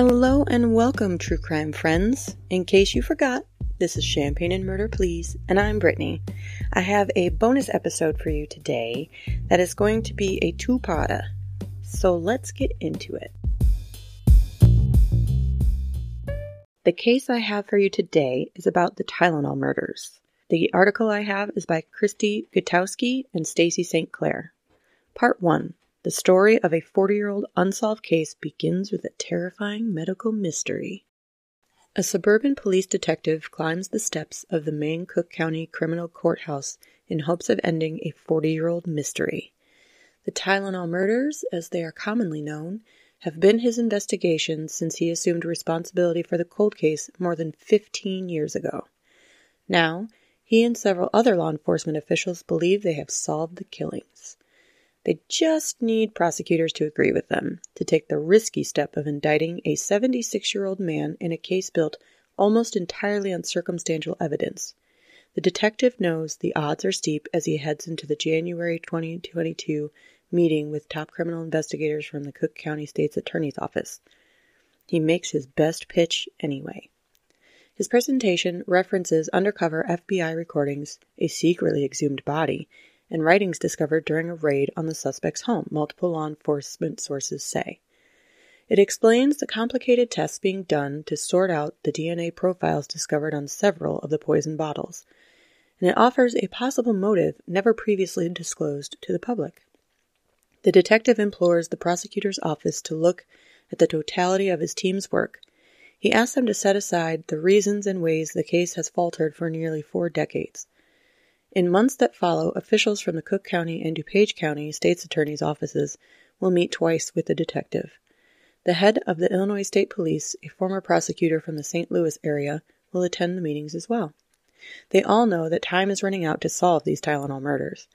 Hello and welcome, true crime friends. In case you forgot, this is Champagne and Murder Please, and I'm Brittany. I have a bonus episode for you today that is going to be a two parter. So let's get into it. The case I have for you today is about the Tylenol murders. The article I have is by Christy Gutowski and Stacy St. Clair. Part 1 The story of a 40 year old unsolved case begins with a terrifying medical mystery. A suburban police detective climbs the steps of the main Cook County Criminal Courthouse in hopes of ending a 40 year old mystery. The Tylenol murders, as they are commonly known, have been his investigation since he assumed responsibility for the cold case more than 15 years ago. Now, he and several other law enforcement officials believe they have solved the killings. They just need prosecutors to agree with them to take the risky step of indicting a 76 year old man in a case built almost entirely on circumstantial evidence. The detective knows the odds are steep as he heads into the January 2022 meeting with top criminal investigators from the Cook County State's Attorney's Office. He makes his best pitch anyway. His presentation references undercover FBI recordings, a secretly exhumed body, and writings discovered during a raid on the suspect's home, multiple law enforcement sources say. It explains the complicated tests being done to sort out the DNA profiles discovered on several of the poison bottles, and it offers a possible motive never previously disclosed to the public. The detective implores the prosecutor's office to look at the totality of his team's work he asks them to set aside the reasons and ways the case has faltered for nearly four decades. In months that follow, officials from the Cook County and DuPage County state's attorney's offices will meet twice with the detective. The head of the Illinois State Police, a former prosecutor from the St. Louis area, will attend the meetings as well. They all know that time is running out to solve these Tylenol murders.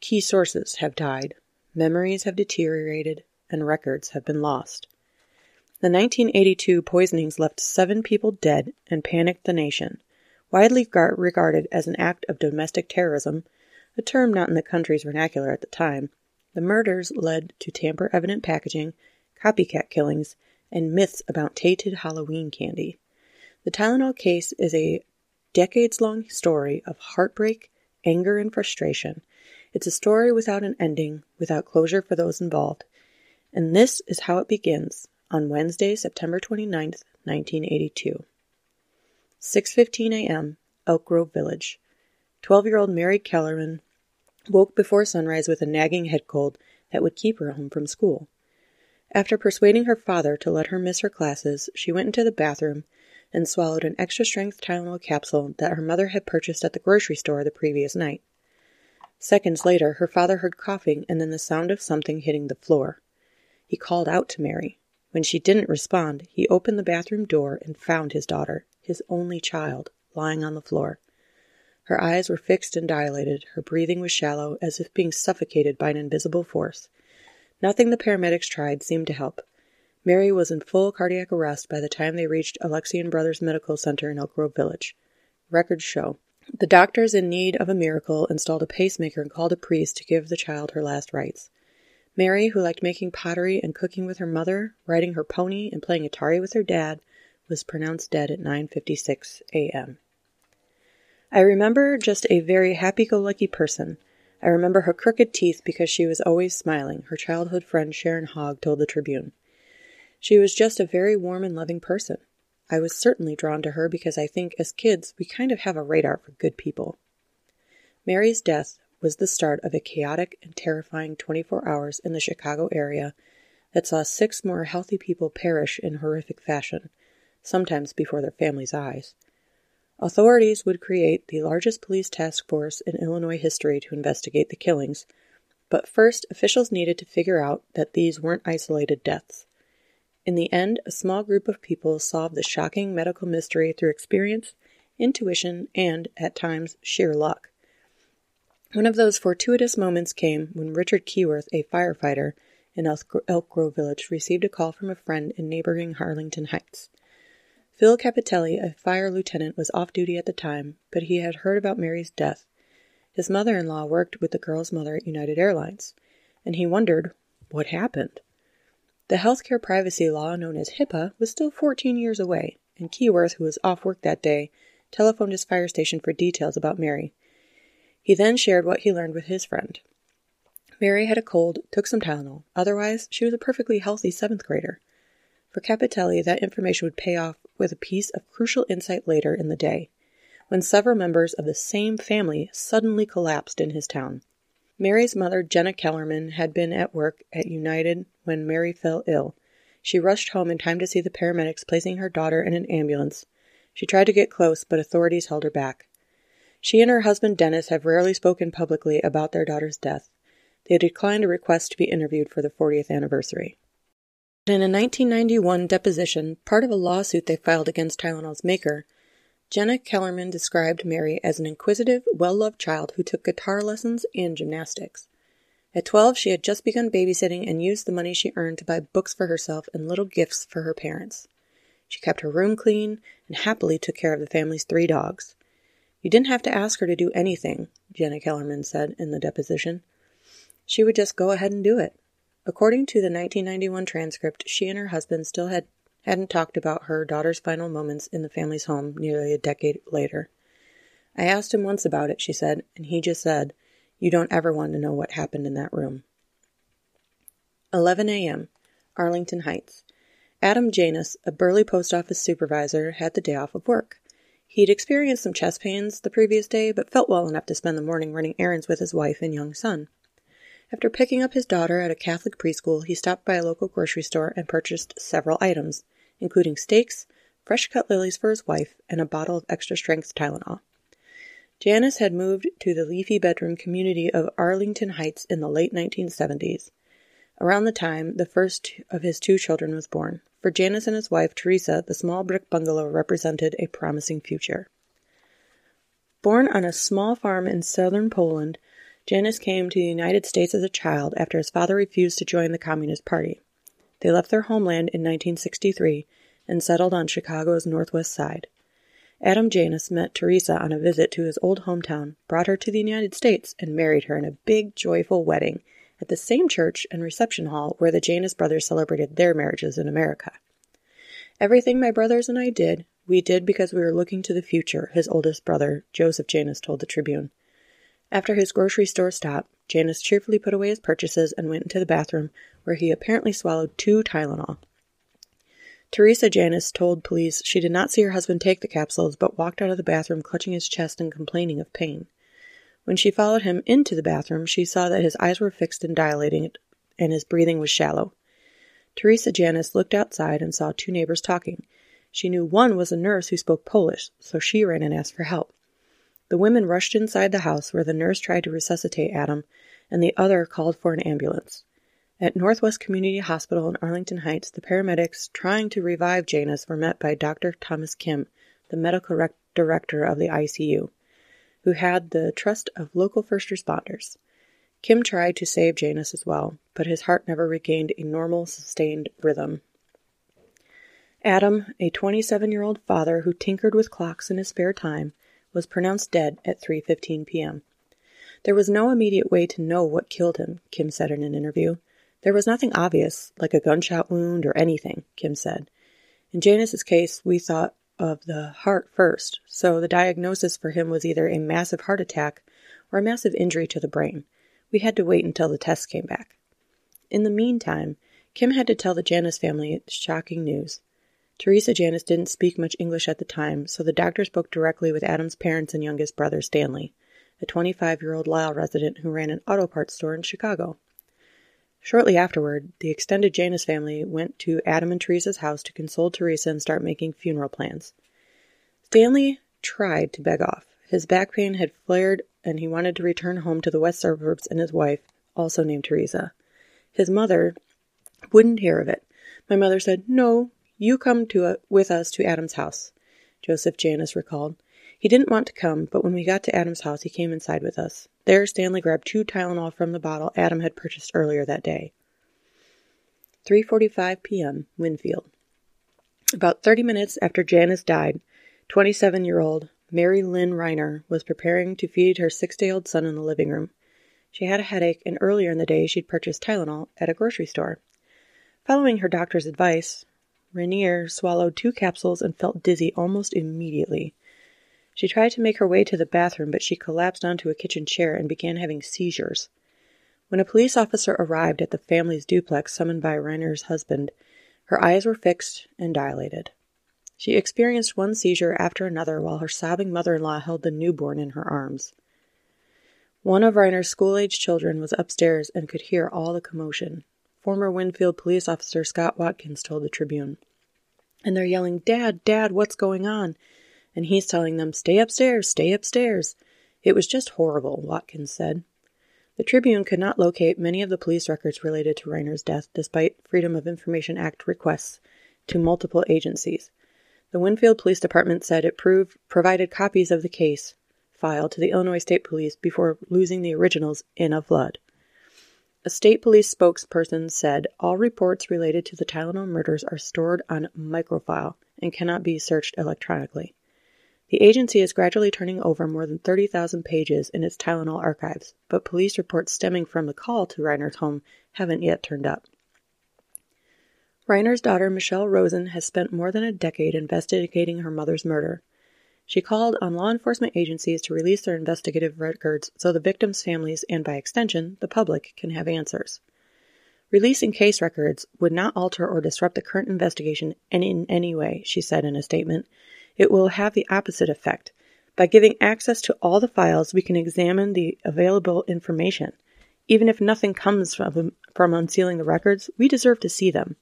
Key sources have died, memories have deteriorated, and records have been lost. The 1982 poisonings left seven people dead and panicked the nation. Widely regarded as an act of domestic terrorism, a term not in the country's vernacular at the time, the murders led to tamper evident packaging, copycat killings, and myths about tainted Halloween candy. The Tylenol case is a decades long story of heartbreak, anger, and frustration. It's a story without an ending, without closure for those involved. And this is how it begins on Wednesday, September 29, 1982. 6:15 a.m., Elk Grove Village. 12-year-old Mary Kellerman woke before sunrise with a nagging head cold that would keep her home from school. After persuading her father to let her miss her classes, she went into the bathroom and swallowed an extra strength Tylenol capsule that her mother had purchased at the grocery store the previous night. Seconds later, her father heard coughing and then the sound of something hitting the floor. He called out to Mary. When she didn't respond, he opened the bathroom door and found his daughter, his only child, lying on the floor. Her eyes were fixed and dilated, her breathing was shallow, as if being suffocated by an invisible force. Nothing the paramedics tried seemed to help. Mary was in full cardiac arrest by the time they reached Alexian Brothers Medical Center in Elk Grove Village. Records show. The doctors, in need of a miracle, installed a pacemaker and called a priest to give the child her last rites. Mary, who liked making pottery and cooking with her mother, riding her pony, and playing Atari with her dad, was pronounced dead at 9:56 a.m. I remember just a very happy-go-lucky person. I remember her crooked teeth because she was always smiling, her childhood friend Sharon Hogg told the Tribune. She was just a very warm and loving person. I was certainly drawn to her because I think as kids we kind of have a radar for good people. Mary's death was the start of a chaotic and terrifying 24 hours in the Chicago area that saw six more healthy people perish in horrific fashion, sometimes before their families' eyes. Authorities would create the largest police task force in Illinois history to investigate the killings, but first officials needed to figure out that these weren't isolated deaths. In the end, a small group of people solved the shocking medical mystery through experience, intuition, and, at times, sheer luck. One of those fortuitous moments came when Richard Keyworth, a firefighter in Elk Grove Village, received a call from a friend in neighboring Arlington Heights. Phil Cappitelli, a fire lieutenant, was off duty at the time, but he had heard about Mary's death. His mother in law worked with the girl's mother at United Airlines, and he wondered what happened. The healthcare privacy law known as HIPAA was still 14 years away, and Keyworth, who was off work that day, telephoned his fire station for details about Mary. He then shared what he learned with his friend. Mary had a cold, took some Tylenol. Otherwise, she was a perfectly healthy seventh grader. For Cappitelli, that information would pay off with a piece of crucial insight later in the day, when several members of the same family suddenly collapsed in his town. Mary's mother, Jenna Kellerman, had been at work at United when Mary fell ill. She rushed home in time to see the paramedics placing her daughter in an ambulance. She tried to get close, but authorities held her back. She and her husband Dennis have rarely spoken publicly about their daughter's death. They declined a request to be interviewed for the 40th anniversary. In a 1991 deposition, part of a lawsuit they filed against Tylenol's maker, Jenna Kellerman described Mary as an inquisitive, well loved child who took guitar lessons and gymnastics. At 12, she had just begun babysitting and used the money she earned to buy books for herself and little gifts for her parents. She kept her room clean and happily took care of the family's three dogs. You didn't have to ask her to do anything, Jenna Kellerman said in the deposition. She would just go ahead and do it. According to the 1991 transcript, she and her husband still had, hadn't talked about her daughter's final moments in the family's home nearly a decade later. I asked him once about it, she said, and he just said, You don't ever want to know what happened in that room. 11 a.m., Arlington Heights. Adam Janus, a burly post office supervisor, had the day off of work. He'd experienced some chest pains the previous day, but felt well enough to spend the morning running errands with his wife and young son. After picking up his daughter at a Catholic preschool, he stopped by a local grocery store and purchased several items, including steaks, fresh cut lilies for his wife, and a bottle of extra strength Tylenol. Janus had moved to the leafy bedroom community of Arlington Heights in the late 1970s. Around the time the first of his two children was born. For Janus and his wife, Teresa, the small brick bungalow represented a promising future. Born on a small farm in southern Poland, Janus came to the United States as a child after his father refused to join the Communist Party. They left their homeland in 1963 and settled on Chicago's northwest side. Adam Janus met Teresa on a visit to his old hometown, brought her to the United States, and married her in a big, joyful wedding at the same church and reception hall where the Janus brothers celebrated their marriages in America. Everything my brothers and I did, we did because we were looking to the future, his oldest brother, Joseph Janus, told the Tribune. After his grocery store stop, Janus cheerfully put away his purchases and went into the bathroom, where he apparently swallowed two Tylenol. Teresa Janus told police she did not see her husband take the capsules, but walked out of the bathroom clutching his chest and complaining of pain. When she followed him into the bathroom, she saw that his eyes were fixed and dilating, and his breathing was shallow. Teresa Janus looked outside and saw two neighbors talking. She knew one was a nurse who spoke Polish, so she ran and asked for help. The women rushed inside the house where the nurse tried to resuscitate Adam, and the other called for an ambulance. At Northwest Community Hospital in Arlington Heights, the paramedics trying to revive Janus were met by Dr. Thomas Kim, the medical rec- director of the ICU, who had the trust of local first responders. Kim tried to save Janus as well, but his heart never regained a normal, sustained rhythm. Adam, a 27 year old father who tinkered with clocks in his spare time, was pronounced dead at 3:15 p.m. There was no immediate way to know what killed him, Kim said in an interview. There was nothing obvious, like a gunshot wound or anything, Kim said. In Janus's case, we thought of the heart first, so the diagnosis for him was either a massive heart attack or a massive injury to the brain. We had to wait until the tests came back. In the meantime, Kim had to tell the Janus family shocking news. Teresa Janus didn't speak much English at the time, so the doctor spoke directly with Adam's parents and youngest brother, Stanley, a 25 year old Lisle resident who ran an auto parts store in Chicago. Shortly afterward, the extended Janus family went to Adam and Teresa's house to console Teresa and start making funeral plans. Stanley tried to beg off. His back pain had flared and he wanted to return home to the west suburbs and his wife, also named Teresa. His mother wouldn't hear of it. My mother said, No, you come to a, with us to Adam's house, Joseph Janus recalled. He didn't want to come, but when we got to Adam's house, he came inside with us. There, Stanley grabbed two Tylenol from the bottle Adam had purchased earlier that day. 3:45 p.m. Winfield. About 30 minutes after Janus died, 27-year-old Mary Lynn Reiner was preparing to feed her 6-day-old son in the living room. She had a headache, and earlier in the day she'd purchased Tylenol at a grocery store. Following her doctor's advice, Reiner swallowed two capsules and felt dizzy almost immediately. She tried to make her way to the bathroom, but she collapsed onto a kitchen chair and began having seizures. When a police officer arrived at the family's duplex summoned by Reiner's husband, her eyes were fixed and dilated. She experienced one seizure after another while her sobbing mother in law held the newborn in her arms. One of Reiner's school age children was upstairs and could hear all the commotion. Former Winfield police officer Scott Watkins told the Tribune. And they're yelling, Dad, Dad, what's going on? And he's telling them, Stay upstairs, stay upstairs. It was just horrible, Watkins said. The Tribune could not locate many of the police records related to Reiner's death, despite Freedom of Information Act requests to multiple agencies. The Winfield Police Department said it proved, provided copies of the case file to the Illinois State Police before losing the originals in a flood. A state police spokesperson said all reports related to the Tylenol murders are stored on microfilm and cannot be searched electronically. The agency is gradually turning over more than 30,000 pages in its Tylenol archives, but police reports stemming from the call to Reiner's home haven't yet turned up. Reiner's daughter, Michelle Rosen, has spent more than a decade investigating her mother's murder. She called on law enforcement agencies to release their investigative records so the victims' families and, by extension, the public can have answers. Releasing case records would not alter or disrupt the current investigation in any way, she said in a statement. It will have the opposite effect. By giving access to all the files, we can examine the available information. Even if nothing comes from, from unsealing the records, we deserve to see them.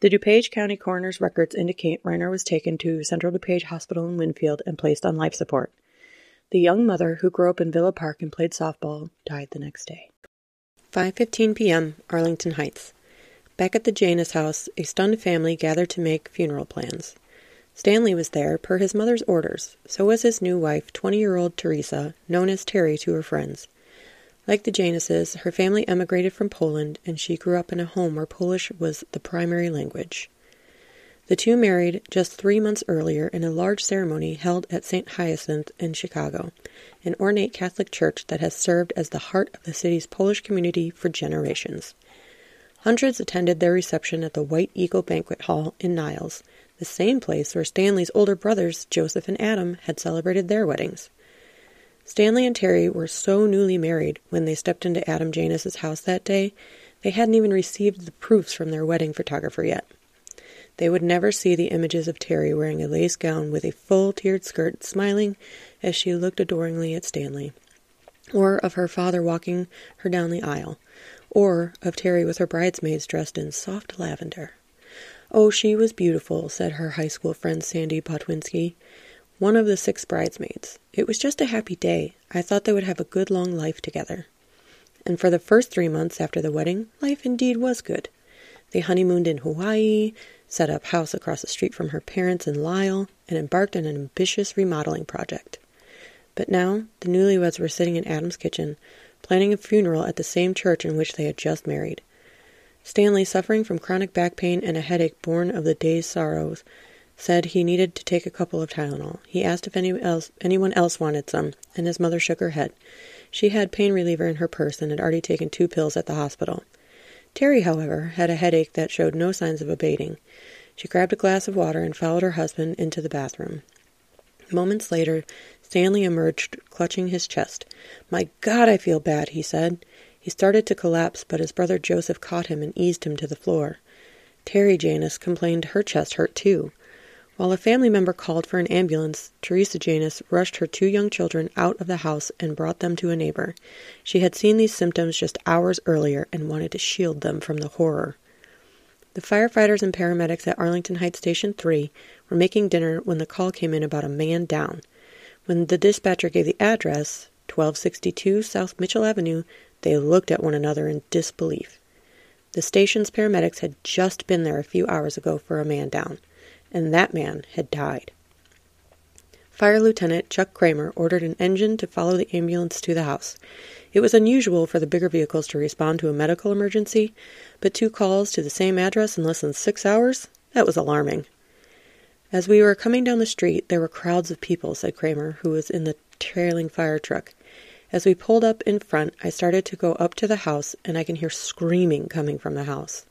The DuPage County coroner's records indicate Reiner was taken to Central DuPage Hospital in Winfield and placed on life support. The young mother, who grew up in Villa Park and played softball, died the next day. 5:15 p.m., Arlington Heights. Back at the Janus house, a stunned family gathered to make funeral plans. Stanley was there per his mother's orders. So was his new wife, 20-year-old Teresa, known as Terry to her friends. Like the Januses, her family emigrated from Poland, and she grew up in a home where Polish was the primary language. The two married just three months earlier in a large ceremony held at St. Hyacinth in Chicago, an ornate Catholic church that has served as the heart of the city's Polish community for generations. Hundreds attended their reception at the White Eagle Banquet Hall in Niles, the same place where Stanley's older brothers, Joseph and Adam, had celebrated their weddings. Stanley and Terry were so newly married when they stepped into Adam Janus's house that day, they hadn't even received the proofs from their wedding photographer yet. They would never see the images of Terry wearing a lace gown with a full tiered skirt, smiling as she looked adoringly at Stanley, or of her father walking her down the aisle, or of Terry with her bridesmaids dressed in soft lavender. Oh, she was beautiful, said her high school friend Sandy Potwinski one of the six bridesmaids. It was just a happy day. I thought they would have a good long life together. And for the first three months after the wedding, life indeed was good. They honeymooned in Hawaii, set up house across the street from her parents in Lisle, and embarked on an ambitious remodeling project. But now the newlyweds were sitting in Adam's kitchen, planning a funeral at the same church in which they had just married. Stanley, suffering from chronic back pain and a headache born of the day's sorrows, said he needed to take a couple of Tylenol. He asked if any else, anyone else wanted some, and his mother shook her head. She had pain reliever in her purse and had already taken two pills at the hospital. Terry, however, had a headache that showed no signs of abating. She grabbed a glass of water and followed her husband into the bathroom. Moments later, Stanley emerged, clutching his chest. My God, I feel bad, he said. He started to collapse, but his brother Joseph caught him and eased him to the floor. Terry Janus complained her chest hurt too. While a family member called for an ambulance, Teresa Janus rushed her two young children out of the house and brought them to a neighbor. She had seen these symptoms just hours earlier and wanted to shield them from the horror. The firefighters and paramedics at Arlington Heights Station 3 were making dinner when the call came in about a man down. When the dispatcher gave the address, 1262 South Mitchell Avenue, they looked at one another in disbelief. The station's paramedics had just been there a few hours ago for a man down and that man had died. Fire Lieutenant Chuck Kramer ordered an engine to follow the ambulance to the house. It was unusual for the bigger vehicles to respond to a medical emergency, but two calls to the same address in less than six hours? That was alarming. As we were coming down the street, there were crowds of people, said Kramer, who was in the trailing fire truck. As we pulled up in front, I started to go up to the house, and I can hear screaming coming from the house.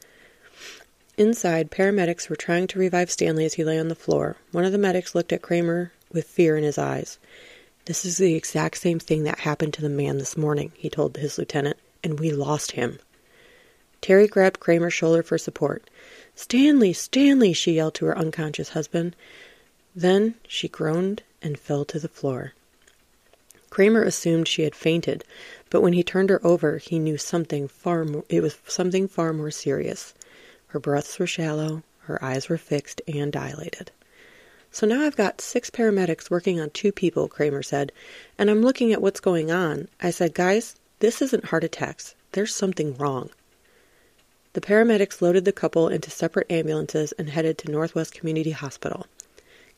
Inside, paramedics were trying to revive Stanley as he lay on the floor. One of the medics looked at Kramer with fear in his eyes. This is the exact same thing that happened to the man this morning, he told his lieutenant, and we lost him. Terry grabbed Kramer's shoulder for support. Stanley, Stanley, she yelled to her unconscious husband. Then she groaned and fell to the floor. Kramer assumed she had fainted, but when he turned her over, he knew something far more, it was something far more serious. Her breaths were shallow, her eyes were fixed and dilated. So now I've got six paramedics working on two people, Kramer said, and I'm looking at what's going on. I said, guys, this isn't heart attacks. There's something wrong. The paramedics loaded the couple into separate ambulances and headed to Northwest Community Hospital.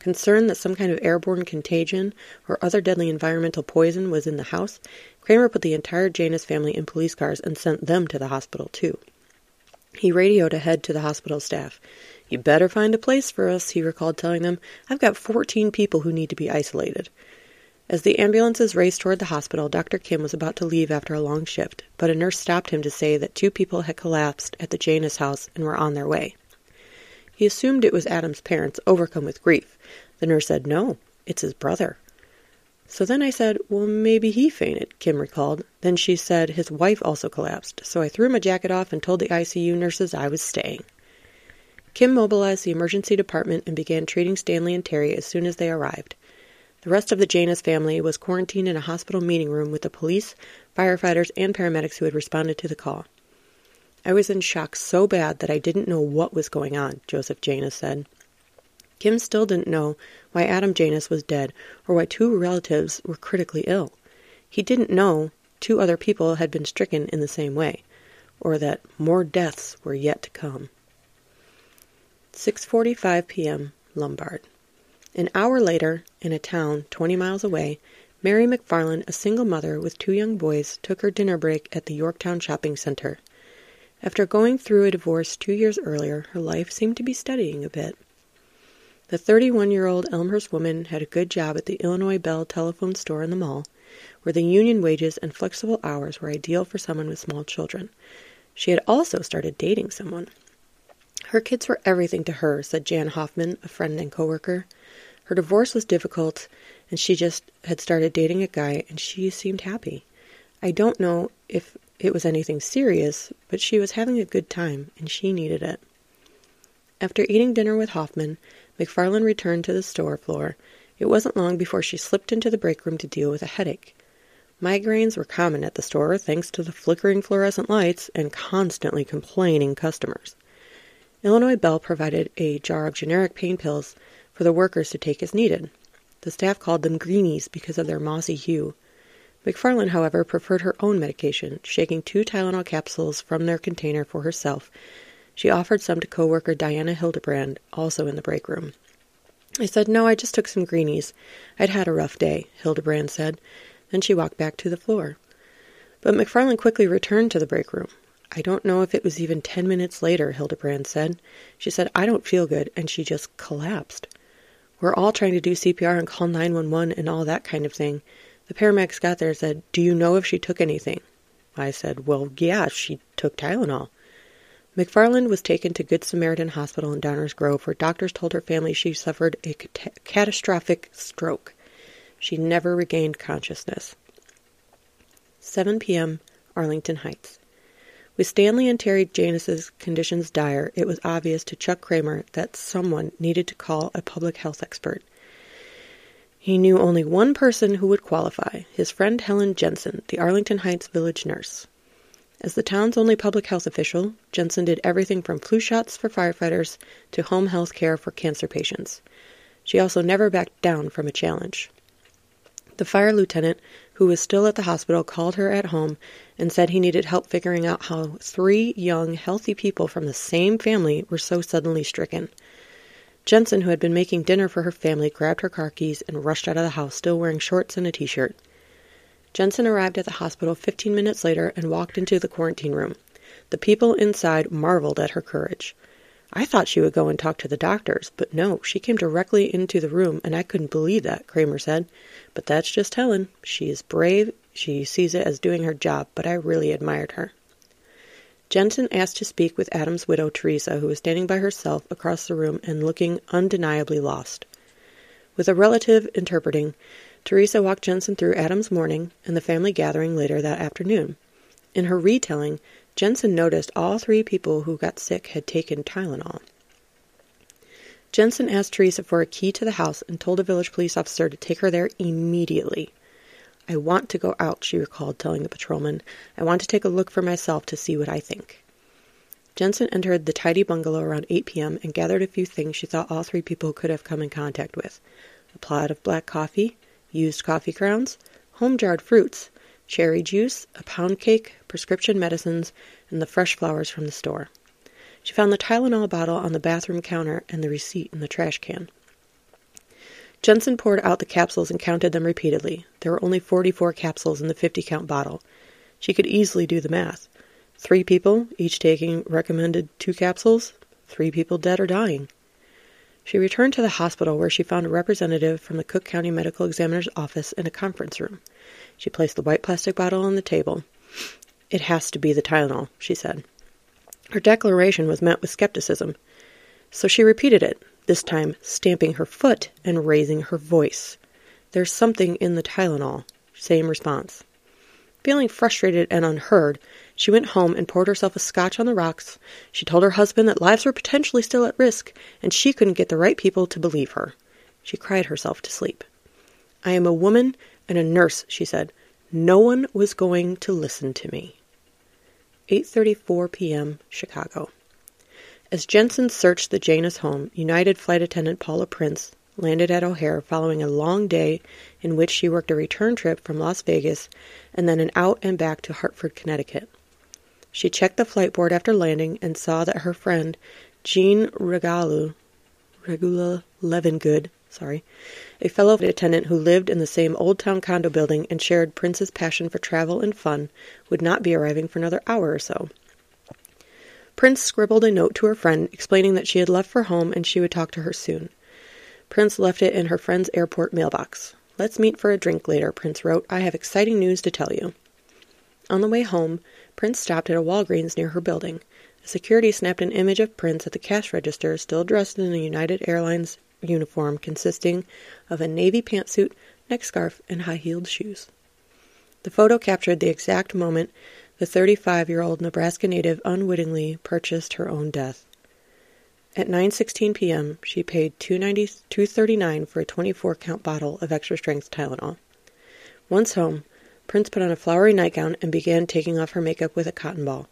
Concerned that some kind of airborne contagion or other deadly environmental poison was in the house, Kramer put the entire Janus family in police cars and sent them to the hospital, too. He radioed ahead to the hospital staff. You better find a place for us, he recalled telling them. I've got 14 people who need to be isolated. As the ambulances raced toward the hospital, Dr. Kim was about to leave after a long shift, but a nurse stopped him to say that two people had collapsed at the Janus house and were on their way. He assumed it was Adam's parents, overcome with grief. The nurse said, No, it's his brother. So then I said, Well, maybe he fainted, Kim recalled. Then she said his wife also collapsed. So I threw my jacket off and told the ICU nurses I was staying. Kim mobilized the emergency department and began treating Stanley and Terry as soon as they arrived. The rest of the Janus family was quarantined in a hospital meeting room with the police, firefighters, and paramedics who had responded to the call. I was in shock so bad that I didn't know what was going on, Joseph Janus said. Kim still didn't know why Adam Janus was dead or why two relatives were critically ill. He didn't know two other people had been stricken in the same way, or that more deaths were yet to come. 6:45 p.m. Lombard. An hour later, in a town 20 miles away, Mary McFarland, a single mother with two young boys, took her dinner break at the Yorktown Shopping Center. After going through a divorce two years earlier, her life seemed to be steadying a bit. The 31 year old Elmhurst woman had a good job at the Illinois Bell telephone store in the mall, where the union wages and flexible hours were ideal for someone with small children. She had also started dating someone. Her kids were everything to her, said Jan Hoffman, a friend and coworker. Her divorce was difficult, and she just had started dating a guy, and she seemed happy. I don't know if it was anything serious, but she was having a good time, and she needed it. After eating dinner with Hoffman, McFarland returned to the store floor. It wasn't long before she slipped into the break room to deal with a headache. Migraines were common at the store thanks to the flickering fluorescent lights and constantly complaining customers. Illinois Bell provided a jar of generic pain pills for the workers to take as needed. The staff called them greenies because of their mossy hue. McFarland, however, preferred her own medication, shaking two Tylenol capsules from their container for herself. She offered some to coworker Diana Hildebrand, also in the break room. I said, No, I just took some greenies. I'd had a rough day, Hildebrand said. Then she walked back to the floor. But McFarland quickly returned to the break room. I don't know if it was even ten minutes later, Hildebrand said. She said, I don't feel good, and she just collapsed. We're all trying to do CPR and call 911 and all that kind of thing. The paramedics got there and said, Do you know if she took anything? I said, Well, yeah, she took Tylenol. McFarland was taken to Good Samaritan Hospital in Downers Grove, where doctors told her family she suffered a cat- catastrophic stroke. She never regained consciousness. 7 p.m., Arlington Heights. With Stanley and Terry Janus's conditions dire, it was obvious to Chuck Kramer that someone needed to call a public health expert. He knew only one person who would qualify his friend Helen Jensen, the Arlington Heights village nurse. As the town's only public health official, Jensen did everything from flu shots for firefighters to home health care for cancer patients. She also never backed down from a challenge. The fire lieutenant, who was still at the hospital, called her at home and said he needed help figuring out how three young, healthy people from the same family were so suddenly stricken. Jensen, who had been making dinner for her family, grabbed her car keys and rushed out of the house, still wearing shorts and a t shirt. Jensen arrived at the hospital 15 minutes later and walked into the quarantine room. The people inside marveled at her courage. I thought she would go and talk to the doctors, but no, she came directly into the room, and I couldn't believe that, Kramer said. But that's just Helen. She is brave, she sees it as doing her job, but I really admired her. Jensen asked to speak with Adam's widow, Teresa, who was standing by herself across the room and looking undeniably lost. With a relative interpreting, Teresa walked Jensen through Adam's morning and the family gathering later that afternoon. In her retelling, Jensen noticed all three people who got sick had taken Tylenol. Jensen asked Teresa for a key to the house and told a village police officer to take her there immediately. I want to go out, she recalled telling the patrolman. I want to take a look for myself to see what I think. Jensen entered the tidy bungalow around 8 p.m. and gathered a few things she thought all three people could have come in contact with a pot of black coffee, used coffee grounds, home jarred fruits, cherry juice, a pound cake, prescription medicines, and the fresh flowers from the store. She found the Tylenol bottle on the bathroom counter and the receipt in the trash can. Jensen poured out the capsules and counted them repeatedly. There were only 44 capsules in the 50 count bottle. She could easily do the math. Three people, each taking recommended two capsules, three people dead or dying. She returned to the hospital where she found a representative from the Cook County Medical Examiner's office in a conference room. She placed the white plastic bottle on the table. It has to be the Tylenol, she said. Her declaration was met with skepticism, so she repeated it, this time stamping her foot and raising her voice. There's something in the Tylenol. Same response. Feeling frustrated and unheard, she went home and poured herself a scotch on the rocks. She told her husband that lives were potentially still at risk, and she couldn't get the right people to believe her. She cried herself to sleep. I am a woman and a nurse, she said. No one was going to listen to me. 8:34 p.m. Chicago. As Jensen searched the Janus home, United flight attendant Paula Prince landed at O'Hare following a long day in which she worked a return trip from Las Vegas and then an out and back to Hartford, Connecticut. She checked the flight board after landing and saw that her friend Jean Regalu, Regula Levengood, sorry, a fellow attendant who lived in the same old town condo building and shared Prince's passion for travel and fun, would not be arriving for another hour or so. Prince scribbled a note to her friend explaining that she had left for home and she would talk to her soon. Prince left it in her friend's airport mailbox. Let's meet for a drink later, Prince wrote. I have exciting news to tell you. On the way home, Prince stopped at a Walgreens near her building. A security snapped an image of Prince at the cash register, still dressed in a United Airlines uniform consisting of a navy pantsuit, neck scarf, and high heeled shoes. The photo captured the exact moment the 35 year old Nebraska native unwittingly purchased her own death. At 9:16 p.m., she paid $2.39 for a 24 count bottle of extra strength Tylenol. Once home, Prince put on a flowery nightgown and began taking off her makeup with a cotton ball.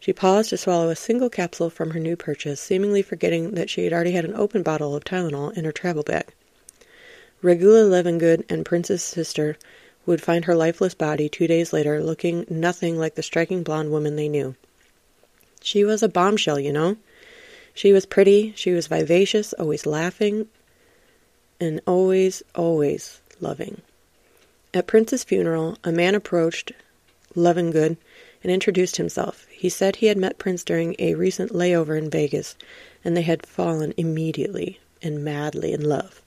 She paused to swallow a single capsule from her new purchase, seemingly forgetting that she had already had an open bottle of Tylenol in her travel bag. Regula Levengood and Prince's sister would find her lifeless body two days later looking nothing like the striking blonde woman they knew. She was a bombshell, you know. She was pretty, she was vivacious, always laughing, and always, always loving. At Prince's funeral, a man approached Levengood and introduced himself. He said he had met Prince during a recent layover in Vegas, and they had fallen immediately and madly in love.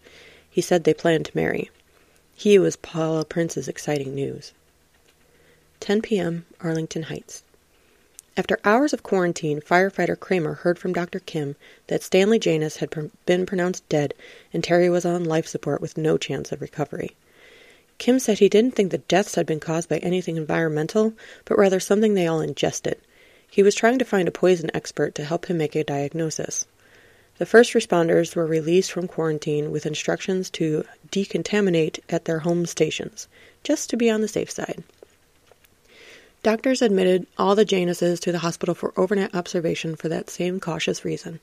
He said they planned to marry. He was Paula Prince's exciting news. 10 p.m., Arlington Heights. After hours of quarantine, firefighter Kramer heard from Dr. Kim that Stanley Janus had pr- been pronounced dead and Terry was on life support with no chance of recovery. Kim said he didn't think the deaths had been caused by anything environmental, but rather something they all ingested. He was trying to find a poison expert to help him make a diagnosis. The first responders were released from quarantine with instructions to decontaminate at their home stations, just to be on the safe side. Doctors admitted all the Januses to the hospital for overnight observation for that same cautious reason.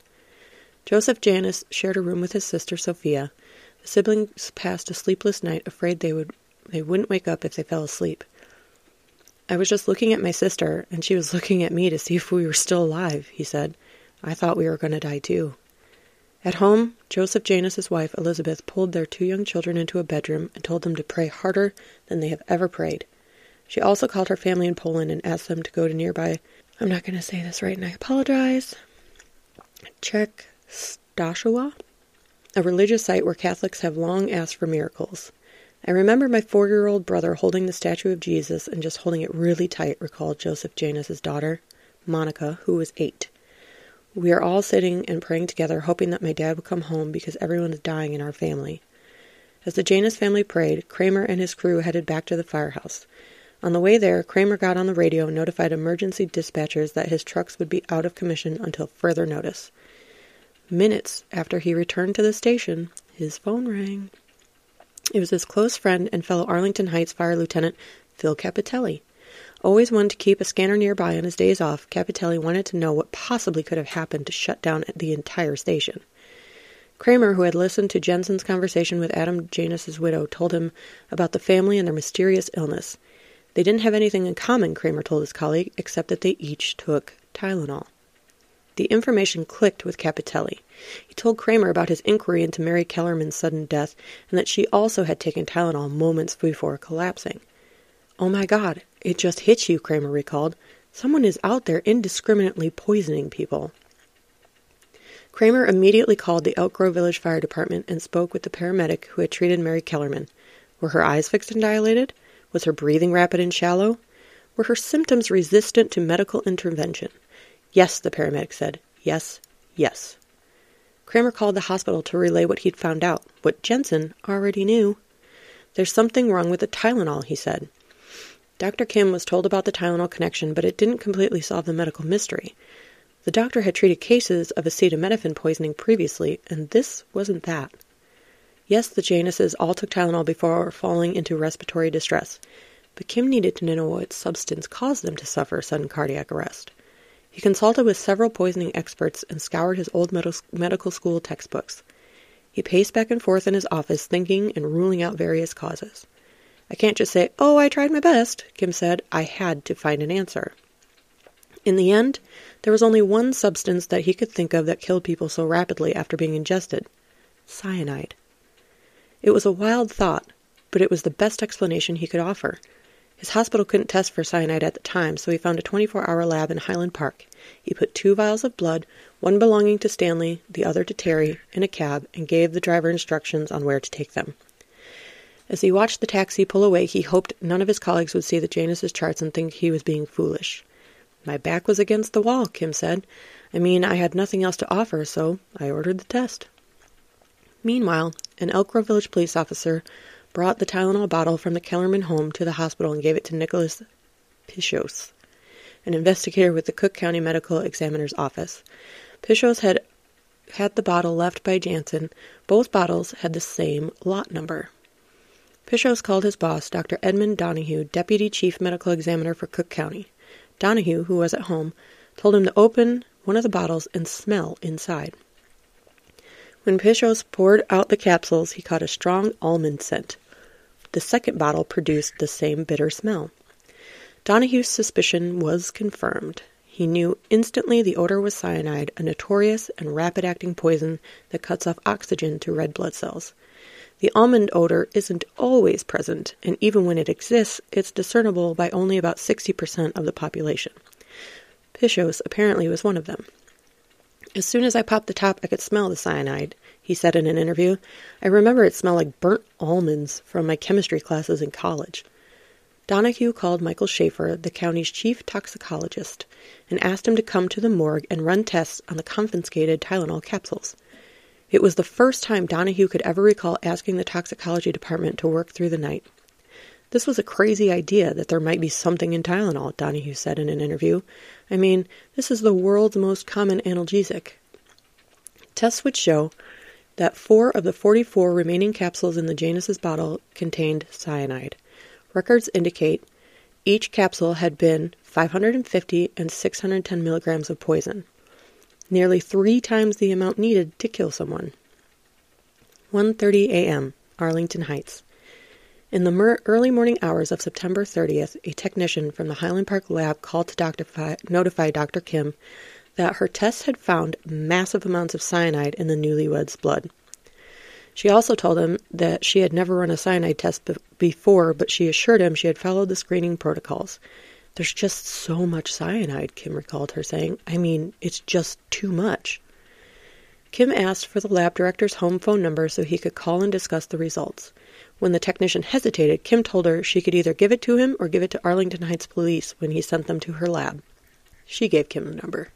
Joseph Janus shared a room with his sister Sophia. The siblings passed a sleepless night, afraid they would they wouldn't wake up if they fell asleep. I was just looking at my sister, and she was looking at me to see if we were still alive, he said. I thought we were going to die too. At home, Joseph Janus's wife, Elizabeth, pulled their two young children into a bedroom and told them to pray harder than they have ever prayed. She also called her family in Poland and asked them to go to nearby, I'm not going to say this right and I apologize, Czech Stashua, a religious site where Catholics have long asked for miracles. I remember my four year old brother holding the statue of Jesus and just holding it really tight, recalled Joseph Janus's daughter, Monica, who was eight. We are all sitting and praying together, hoping that my dad will come home because everyone is dying in our family. As the Janus family prayed, Kramer and his crew headed back to the firehouse. On the way there, Kramer got on the radio and notified emergency dispatchers that his trucks would be out of commission until further notice. Minutes after he returned to the station, his phone rang. It was his close friend and fellow Arlington Heights Fire Lieutenant Phil Cappitelli. Always one to keep a scanner nearby on his days off, Cappitelli wanted to know what possibly could have happened to shut down the entire station. Kramer, who had listened to Jensen's conversation with Adam Janus's widow, told him about the family and their mysterious illness. They didn't have anything in common, Kramer told his colleague, except that they each took Tylenol. The information clicked with Cappitelli. He told Kramer about his inquiry into Mary Kellerman's sudden death and that she also had taken Tylenol moments before collapsing. Oh my God, it just hits you, Kramer recalled. Someone is out there indiscriminately poisoning people. Kramer immediately called the Elk Grove Village Fire Department and spoke with the paramedic who had treated Mary Kellerman. Were her eyes fixed and dilated? Was her breathing rapid and shallow? Were her symptoms resistant to medical intervention? Yes, the paramedic said. Yes, yes. Kramer called the hospital to relay what he'd found out, what Jensen already knew. There's something wrong with the Tylenol, he said. Dr. Kim was told about the Tylenol connection, but it didn't completely solve the medical mystery. The doctor had treated cases of acetaminophen poisoning previously, and this wasn't that. Yes, the Januses all took Tylenol before falling into respiratory distress, but Kim needed to know what substance caused them to suffer sudden cardiac arrest. He consulted with several poisoning experts and scoured his old medical school textbooks. He paced back and forth in his office, thinking and ruling out various causes. I can't just say, oh, I tried my best, Kim said. I had to find an answer. In the end, there was only one substance that he could think of that killed people so rapidly after being ingested cyanide. It was a wild thought, but it was the best explanation he could offer. His hospital couldn't test for cyanide at the time, so he found a 24 hour lab in Highland Park. He put two vials of blood, one belonging to Stanley, the other to Terry, in a cab and gave the driver instructions on where to take them. As he watched the taxi pull away, he hoped none of his colleagues would see the Janus's charts and think he was being foolish. My back was against the wall, Kim said. I mean, I had nothing else to offer, so I ordered the test. Meanwhile, an Elk Grove Village police officer brought the Tylenol bottle from the Kellerman home to the hospital and gave it to Nicholas Pishos, an investigator with the Cook County Medical Examiner's Office. Pishos had had the bottle left by Jensen. Both bottles had the same lot number. Pishos called his boss, Dr. Edmund Donoghue, Deputy Chief Medical Examiner for Cook County. Donoghue, who was at home, told him to open one of the bottles and smell inside. When Pishos poured out the capsules, he caught a strong almond scent. The second bottle produced the same bitter smell. Donoghue's suspicion was confirmed. He knew instantly the odor was cyanide, a notorious and rapid acting poison that cuts off oxygen to red blood cells. The almond odor isn't always present, and even when it exists, it's discernible by only about 60% of the population. Pishos apparently was one of them. As soon as I popped the top, I could smell the cyanide, he said in an interview. I remember it smelled like burnt almonds from my chemistry classes in college. Donoghue called Michael Schaefer, the county's chief toxicologist, and asked him to come to the morgue and run tests on the confiscated Tylenol capsules. It was the first time Donoghue could ever recall asking the toxicology department to work through the night. This was a crazy idea that there might be something in Tylenol, Donoghue said in an interview. I mean, this is the world's most common analgesic. Tests would show that four of the 44 remaining capsules in the Janus's bottle contained cyanide. Records indicate each capsule had been 550 and 610 milligrams of poison nearly three times the amount needed to kill someone. 1:30 a.m. Arlington Heights. In the mer- early morning hours of September 30th, a technician from the Highland Park lab called to doctor notify Dr. Kim that her tests had found massive amounts of cyanide in the newlywed's blood. She also told him that she had never run a cyanide test be- before, but she assured him she had followed the screening protocols. There's just so much cyanide, Kim recalled her saying. I mean, it's just too much. Kim asked for the lab director's home phone number so he could call and discuss the results. When the technician hesitated, Kim told her she could either give it to him or give it to Arlington Heights Police when he sent them to her lab. She gave Kim the number.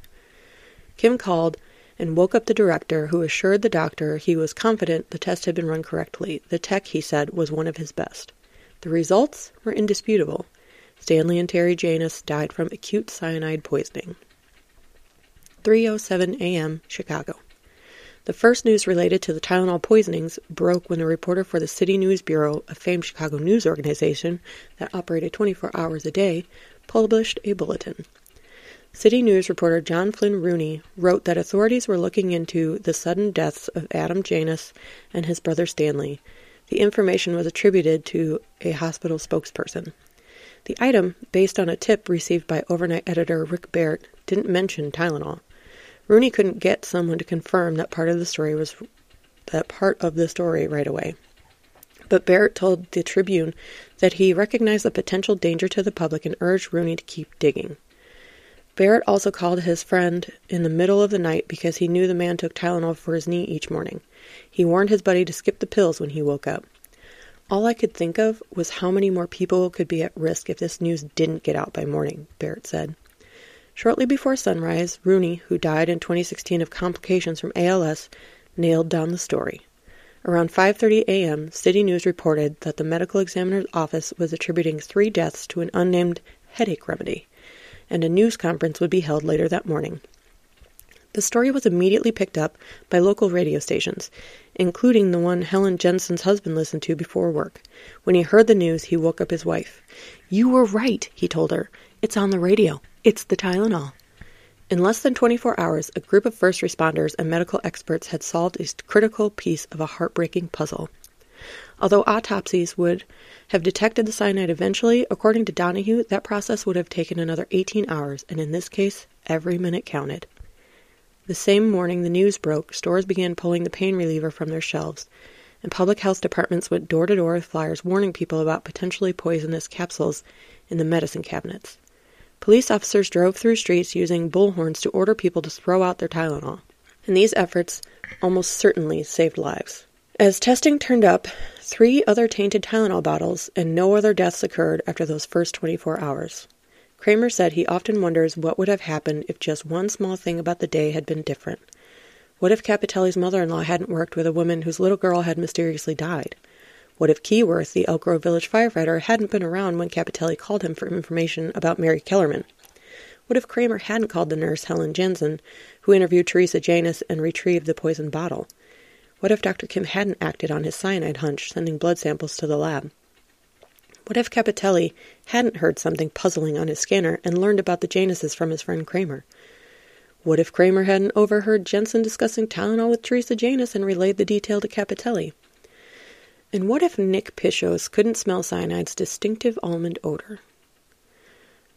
Kim called and woke up the director, who assured the doctor he was confident the test had been run correctly. The tech, he said, was one of his best. The results were indisputable. Stanley and Terry Janus died from acute cyanide poisoning. 3:07 a.m. Chicago. The first news related to the Tylenol poisonings broke when a reporter for the City News Bureau, a famed Chicago news organization that operated 24 hours a day, published a bulletin. City News reporter John Flynn Rooney wrote that authorities were looking into the sudden deaths of Adam Janus and his brother Stanley. The information was attributed to a hospital spokesperson. The item, based on a tip received by overnight editor Rick Barrett, didn't mention Tylenol. Rooney couldn't get someone to confirm that part of the story was that part of the story right away. But Barrett told the Tribune that he recognized the potential danger to the public and urged Rooney to keep digging. Barrett also called his friend in the middle of the night because he knew the man took Tylenol for his knee each morning. He warned his buddy to skip the pills when he woke up. All I could think of was how many more people could be at risk if this news didn't get out by morning, Barrett said. Shortly before sunrise, Rooney, who died in 2016 of complications from ALS, nailed down the story. Around 5:30 a.m., City News reported that the medical examiner's office was attributing 3 deaths to an unnamed headache remedy and a news conference would be held later that morning. The story was immediately picked up by local radio stations, including the one Helen Jensen's husband listened to before work. When he heard the news, he woke up his wife. You were right, he told her. It's on the radio. It's the Tylenol. In less than 24 hours, a group of first responders and medical experts had solved a critical piece of a heartbreaking puzzle. Although autopsies would have detected the cyanide eventually, according to Donoghue, that process would have taken another 18 hours, and in this case, every minute counted. The same morning the news broke, stores began pulling the pain reliever from their shelves, and public health departments went door to door with flyers warning people about potentially poisonous capsules in the medicine cabinets. Police officers drove through streets using bullhorns to order people to throw out their Tylenol, and these efforts almost certainly saved lives. As testing turned up, three other tainted Tylenol bottles and no other deaths occurred after those first 24 hours. Kramer said he often wonders what would have happened if just one small thing about the day had been different. What if Cappitelli's mother in law hadn't worked with a woman whose little girl had mysteriously died? What if Keyworth, the Elk Grove Village firefighter, hadn't been around when Cappitelli called him for information about Mary Kellerman? What if Kramer hadn't called the nurse Helen Jensen, who interviewed Teresa Janus and retrieved the poisoned bottle? What if Dr. Kim hadn't acted on his cyanide hunch, sending blood samples to the lab? What if Cappitelli hadn't heard something puzzling on his scanner and learned about the Januses from his friend Kramer? What if Kramer hadn't overheard Jensen discussing Tylenol with Teresa Janus and relayed the detail to Cappitelli? And what if Nick Pishos couldn't smell cyanide's distinctive almond odor?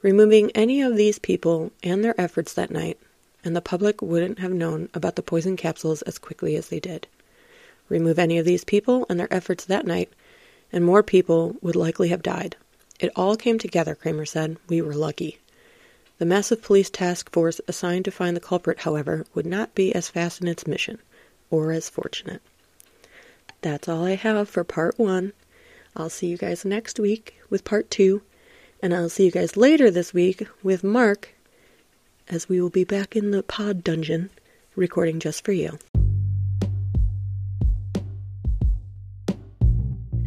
Removing any of these people and their efforts that night, and the public wouldn't have known about the poison capsules as quickly as they did. Remove any of these people and their efforts that night, and more people would likely have died. It all came together, Kramer said. We were lucky. The massive police task force assigned to find the culprit, however, would not be as fast in its mission, or as fortunate. That's all I have for part one. I'll see you guys next week with part two, and I'll see you guys later this week with Mark, as we will be back in the pod dungeon recording just for you.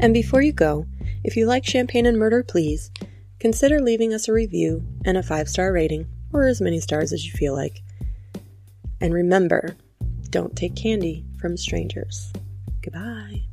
And before you go, if you like Champagne and Murder, please consider leaving us a review and a five star rating, or as many stars as you feel like. And remember, don't take candy from strangers. Goodbye.